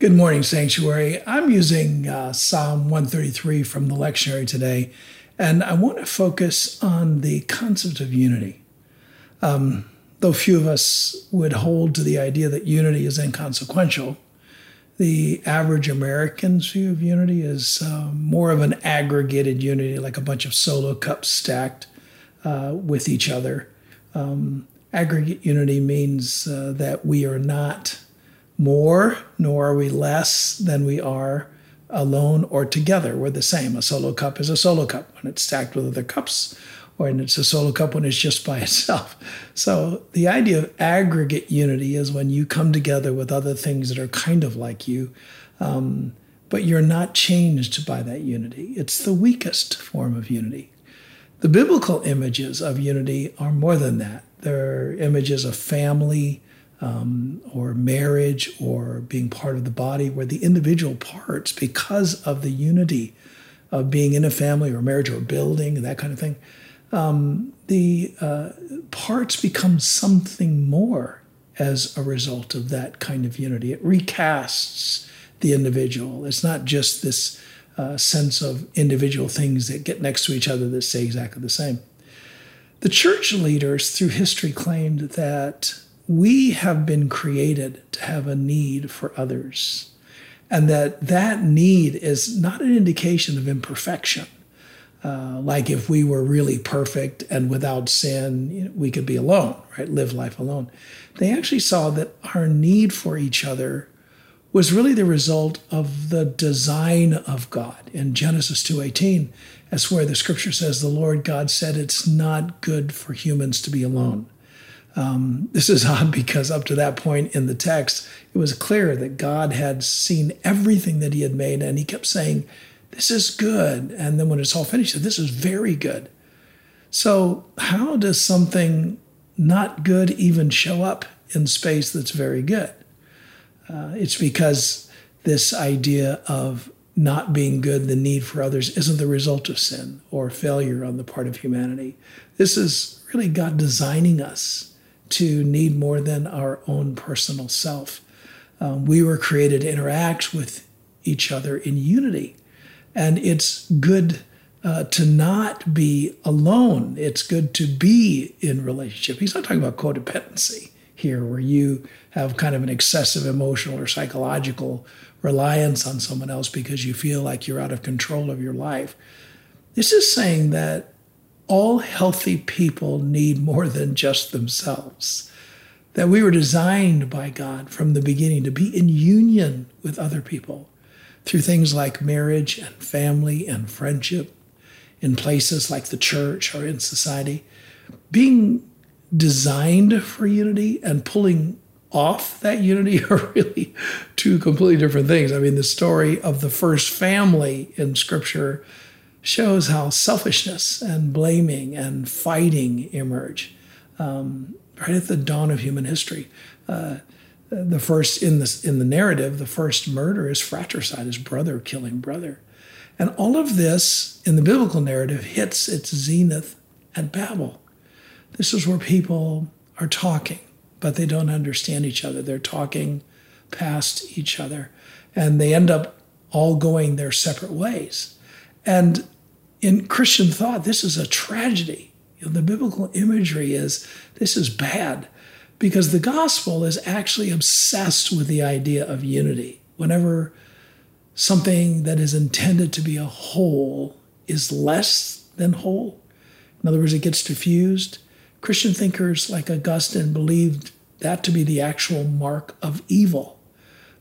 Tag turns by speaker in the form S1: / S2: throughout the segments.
S1: Good morning, Sanctuary. I'm using uh, Psalm 133 from the lectionary today, and I want to focus on the concept of unity. Um, though few of us would hold to the idea that unity is inconsequential, the average American's view of unity is uh, more of an aggregated unity, like a bunch of solo cups stacked uh, with each other. Um, aggregate unity means uh, that we are not more, nor are we less than we are alone or together. We're the same. A solo cup is a solo cup when it's stacked with other cups, or when it's a solo cup when it's just by itself. So the idea of aggregate unity is when you come together with other things that are kind of like you, um, but you're not changed by that unity. It's the weakest form of unity. The biblical images of unity are more than that. They're images of family, um, or marriage or being part of the body, where the individual parts, because of the unity of being in a family or marriage or building and that kind of thing, um, the uh, parts become something more as a result of that kind of unity. It recasts the individual. It's not just this uh, sense of individual things that get next to each other that stay exactly the same. The church leaders through history claimed that we have been created to have a need for others. And that that need is not an indication of imperfection. Uh, like if we were really perfect and without sin you know, we could be alone right? Live life alone. They actually saw that our need for each other was really the result of the design of god. In genesis 2.18 that's where the scripture says the lord god said it's not good for humans to be alone um, this is odd because up to that point in the text, it was clear that God had seen everything that He had made, and He kept saying, This is good. And then when it's all finished, said, This is very good. So, how does something not good even show up in space that's very good? Uh, it's because this idea of not being good, the need for others, isn't the result of sin or failure on the part of humanity. This is really God designing us to need more than our own personal self. Um, we were created to interact with each other in unity. And it's good uh, to not be alone. It's good to be in relationship. He's not talking about codependency here, where you have kind of an excessive emotional or psychological reliance on someone else because you feel like you're out of control of your life. This is saying that all healthy people need more than just themselves. That we were designed by God from the beginning to be in union with other people through things like marriage and family and friendship, in places like the church or in society. Being designed for unity and pulling off that unity are really two completely different things. I mean, the story of the first family in Scripture shows how selfishness and blaming and fighting emerge um, right at the dawn of human history. Uh, the first in the in the narrative, the first murder is fratricide, is brother killing brother, and all of this in the biblical narrative hits its zenith at Babel. This is where people are talking, but they don't understand each other. They're talking past each other, and they end up all going their separate ways. And in Christian thought, this is a tragedy. You know, the biblical imagery is this is bad because the gospel is actually obsessed with the idea of unity. Whenever something that is intended to be a whole is less than whole, in other words, it gets diffused. Christian thinkers like Augustine believed that to be the actual mark of evil,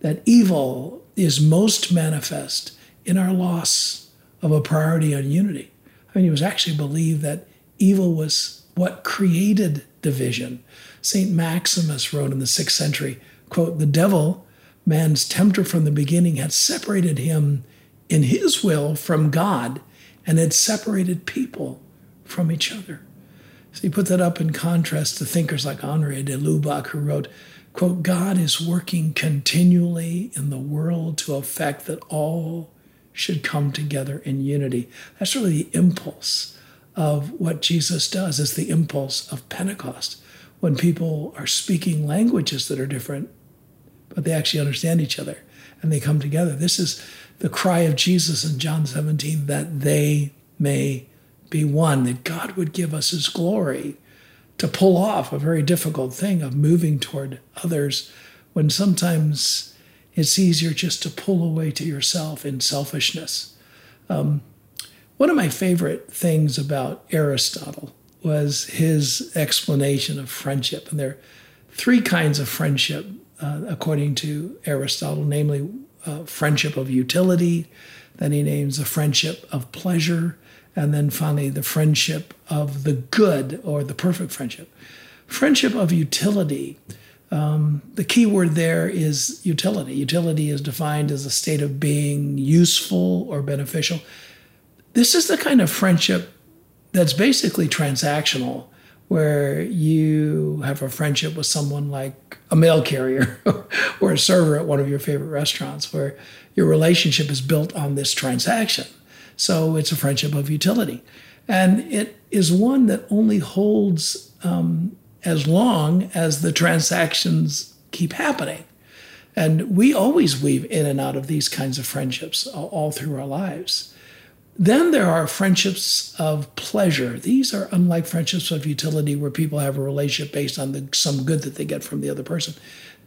S1: that evil is most manifest in our loss of a priority on unity. I mean, it was actually believed that evil was what created division. St. Maximus wrote in the sixth century, quote, the devil, man's tempter from the beginning, had separated him in his will from God and had separated people from each other. So he put that up in contrast to thinkers like Henri de Lubac, who wrote, quote, God is working continually in the world to effect that all should come together in unity. That's really the impulse of what Jesus does, is the impulse of Pentecost. When people are speaking languages that are different, but they actually understand each other and they come together. This is the cry of Jesus in John 17 that they may be one, that God would give us his glory to pull off a very difficult thing of moving toward others when sometimes it's easier just to pull away to yourself in selfishness. Um, one of my favorite things about Aristotle was his explanation of friendship. And there are three kinds of friendship, uh, according to Aristotle, namely uh, friendship of utility, then he names the friendship of pleasure, and then finally the friendship of the good or the perfect friendship. Friendship of utility. Um, the key word there is utility. Utility is defined as a state of being useful or beneficial. This is the kind of friendship that's basically transactional, where you have a friendship with someone like a mail carrier or a server at one of your favorite restaurants, where your relationship is built on this transaction. So it's a friendship of utility. And it is one that only holds um, as long as the transactions keep happening. And we always weave in and out of these kinds of friendships all, through our lives. Then there are friendships of pleasure. These are unlike friendships of utility where people have a relationship based on the, some good that they get from the other person.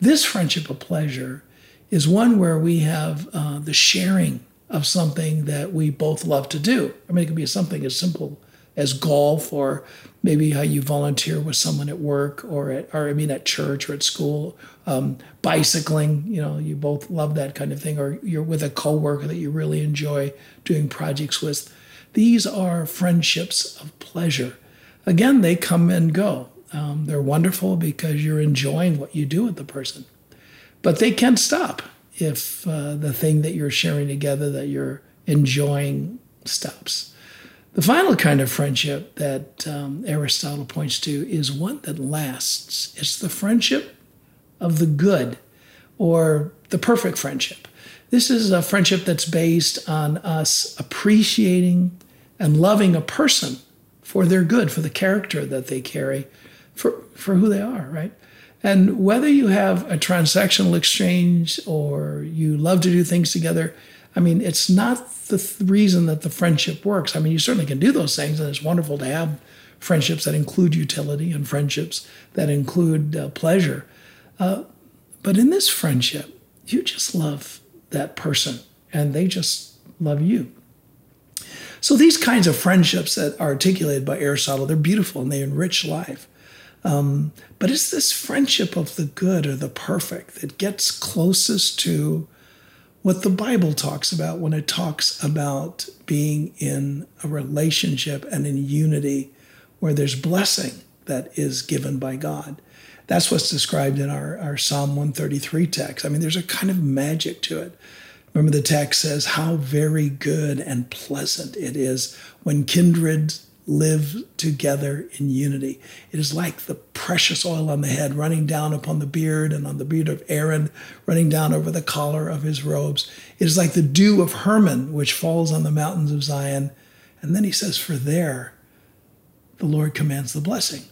S1: This friendship of pleasure is one where we have uh, the sharing of something that we both love to do. I mean, it could be something as simple as golf or maybe how you volunteer with someone at work or at or I mean at church or at school, um, bicycling. You know, you both love that kind of thing, or you're with a coworker that you really enjoy doing projects with. These are friendships of pleasure. Again, they come and go. Um, they're wonderful because you're enjoying what you do with the person, but they can stop if uh, the thing that you're sharing together that you're enjoying stops. The final kind of friendship that um, Aristotle points to is one that lasts. It's the friendship of the good or the perfect friendship. This is a friendship that's based on us appreciating and loving a person for their good, for the character that they carry, for, for who they are, right? And whether you have a transactional exchange or you love to do things together, I mean, it's not the th- reason that the friendship works. I mean, you certainly can do those things, and it's wonderful to have friendships that include utility and friendships that include uh, pleasure. Uh, but in this friendship, you just love that person, and they just love you. So these kinds of friendships that are articulated by Aristotle, they're beautiful and they enrich life. Um, but it's this friendship of the good or the perfect that gets closest to what the Bible talks about when it talks about being in a relationship and in unity where there's blessing that is given by God. That's what's described in our, our Psalm 133 text. I mean, there's a kind of magic to it. Remember, the text says, How very good and pleasant it is when kindred live together in unity. It is like the precious oil on the head running down upon the beard and on the beard of Aaron, running down over the collar of his robes. It is like the dew of Hermon, which falls on the mountains of Zion. And then he says, For there the Lord commands the blessing.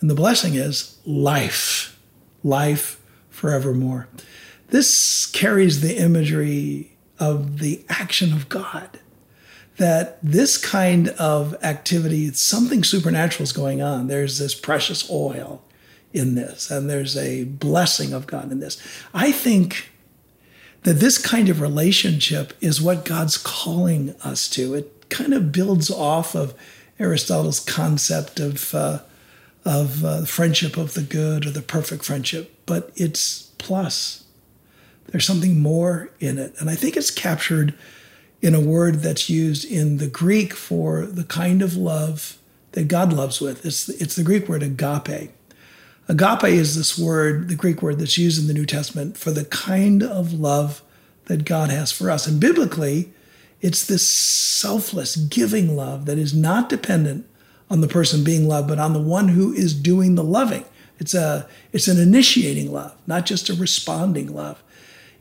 S1: And the blessing is life, life forevermore. This carries the imagery of the action of God that this kind of activity, something supernatural is going on. There's this precious oil in this, and there's a blessing of God in this. I think that this kind of relationship is what God's calling us to. It kind of builds off of Aristotle's concept of uh, of uh, friendship of the good or the perfect friendship, but it's plus. There's something more in it, and I think it's captured in a word that's used in the Greek for the kind of love that God loves with. It's, it's the Greek word agape. Agape is this word, the Greek word that's used in the New Testament for the kind of love that God has for us. And biblically, it's this selfless, giving love that is not dependent on the person being loved, but on the one who is doing the loving. It's a it's an initiating love, not just a responding love.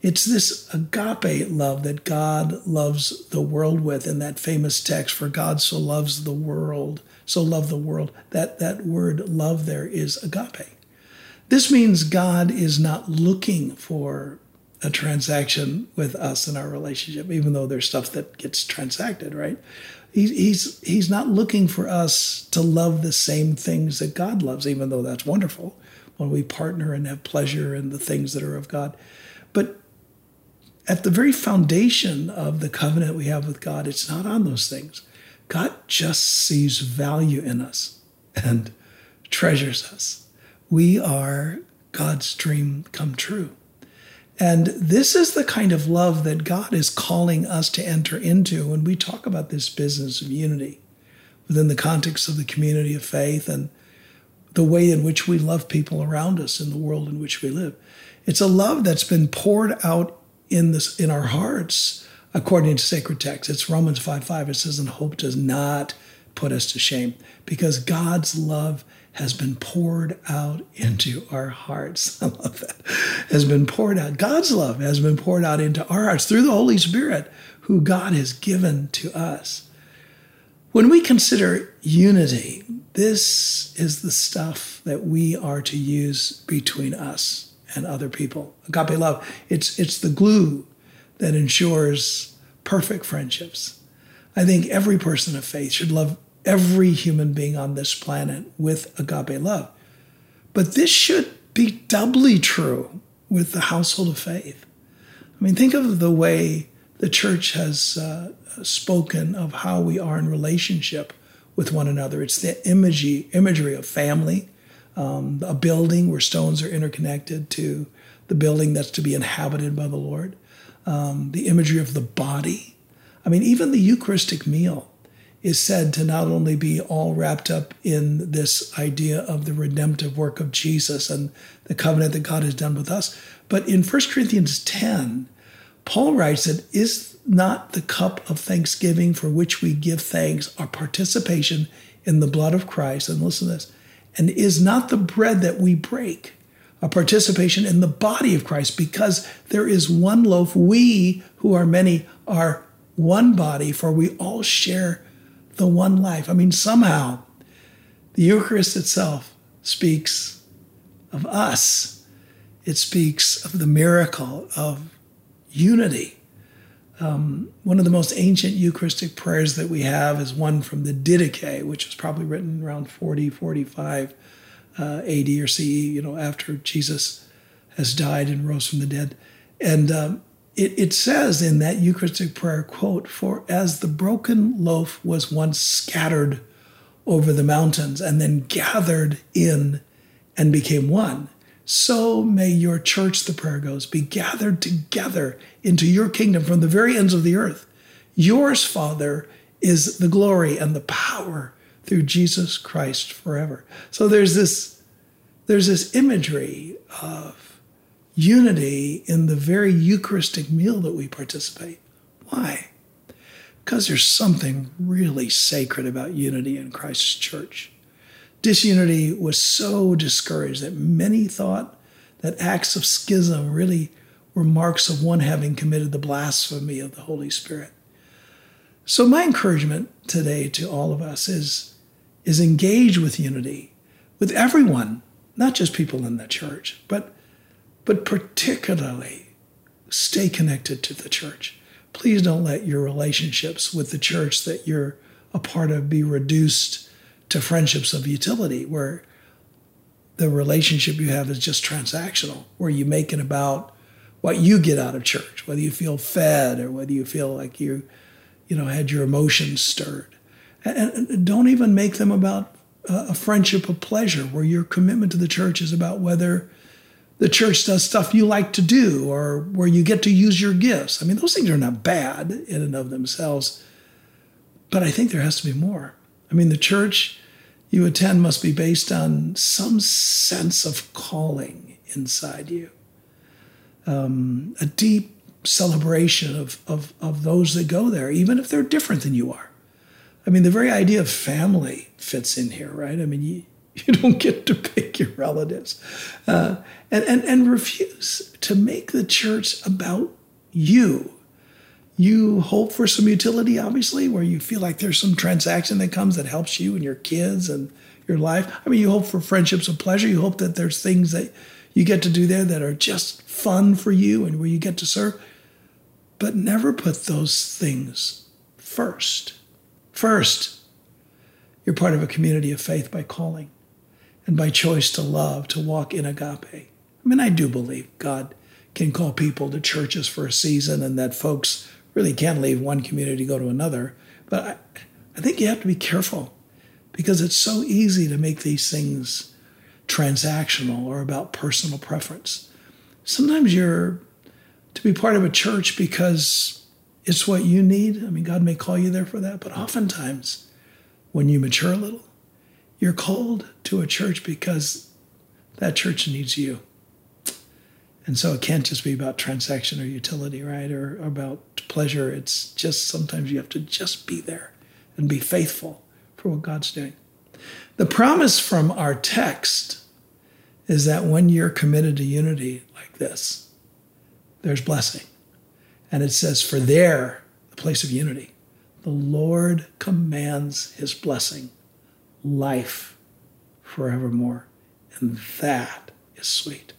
S1: It's this agape love that God loves the world with in that famous text, for God so loves the world, so love the world. That, that word love there is agape. This means God is not looking for a transaction with us in our relationship, even though there's stuff that gets transacted, right? he's he's not looking for us to love the same things that God loves, even though that's wonderful when we partner and have pleasure in the things that are of God. But at the very foundation of the covenant we have with God, it's not on those things. God just sees value in us and treasures us. We are God's dream come true. And this is the kind of love that God is calling us to enter into when we talk about this business of unity within the context of the community of faith and the way in which we love people around us in the world in which we live. It's a love that's been poured out in this in our hearts according to sacred text. It's Romans 5 5. It says, and hope does not put us to shame because God's love has been poured out into our hearts. I love that. Has been poured out. God's love has been poured out into our hearts through the Holy Spirit, who God has given to us. When we consider unity, this is the stuff that we are to use between us and other people. Agape love, it's, it's the glue that ensures perfect friendships. I think every person of faith should love every human being on this planet with agape love. But this should be doubly true with the household of faith. I mean, think of the way the church has uh, spoken of how we are in relationship with one another. It's the imagery, imagery of family, um, a building where stones are interconnected to the building that's to be inhabited by the Lord, um, the imagery of the body. I mean, even the Eucharistic meal is said to not only be all wrapped up in this idea of the redemptive work of Jesus and the covenant that God has done with us, but in 1 Corinthians 10, Paul writes that is not the cup of thanksgiving for which we give thanks our participation in the blood of Christ, and listen to this, and is not the bread that we break a participation in the body of Christ, because there is one loaf, we who are many are one body, for we all share the one life. I mean, somehow the Eucharist itself speaks of us, it speaks of the miracle of unity. Um, one of the most ancient Eucharistic prayers that we have is one from the Didache, which was probably written around 40, 45 uh, AD or CE, you know, after Jesus has died and rose from the dead. And um, it, it says in that Eucharistic prayer, quote, For as the broken loaf was once scattered over the mountains and then gathered in and became one, so may your church, the prayer goes, be gathered together into your kingdom from the very ends of the earth. Yours, Father, is the glory and the power through Jesus Christ forever. So there's this, there's this imagery of unity in the very Eucharistic meal that we participate. Why? Because there's something really sacred about unity in Christ's church. Disunity was so discouraged that many thought that acts of schism really were marks of one having committed the blasphemy of the Holy Spirit. So, my encouragement today to all of us is, is engage with unity with everyone, not just people in the church, but but particularly stay connected to the church. Please don't let your relationships with the church that you're a part of be reduced to friendships of utility, where the relationship you have is just transactional, where you make it about what you get out of church, whether you feel fed or whether you feel like you, you know, had your emotions stirred. And don't even make them about a friendship of pleasure, where your commitment to the church is about whether the church does stuff you like to do or where you get to use your gifts. I mean, those things are not bad in and of themselves, but I think there has to be more. I mean, the church you attend must be based on some sense of calling inside you, um, a deep celebration of, of, of those that go there, even if they're different than you are. I mean, the very idea of family fits in here, right? I mean, you, You don't get to pick your relatives. Uh, and, and, and refuse to make the church about you. You hope for some utility, obviously, where you feel like there's some transaction that comes that helps you and your kids and your life. I mean, you hope for friendships of pleasure. You hope that there's things that you get to do there that are just fun for you and where you get to serve. But never put those things first. First, you're part of a community of faith by calling and by choice to love, to walk in agape. I mean, I do believe God can call people to churches for a season and that folks really can leave one community go to another. But I, I think you have to be careful because it's so easy to make these things transactional or about personal preference. Sometimes you're to be part of a church because it's what you need. I mean, God may call you there for that, but oftentimes when you mature a little, you're called to a church because that church needs you. And so it can't just be about transaction or utility, right? Or, about pleasure. It's just sometimes you have to just be there and be faithful for what God's doing. The promise from our text is that when you're committed to unity like this, there's blessing. And it says, For there, the place of unity, the Lord commands his blessing, life forevermore. And that is sweet.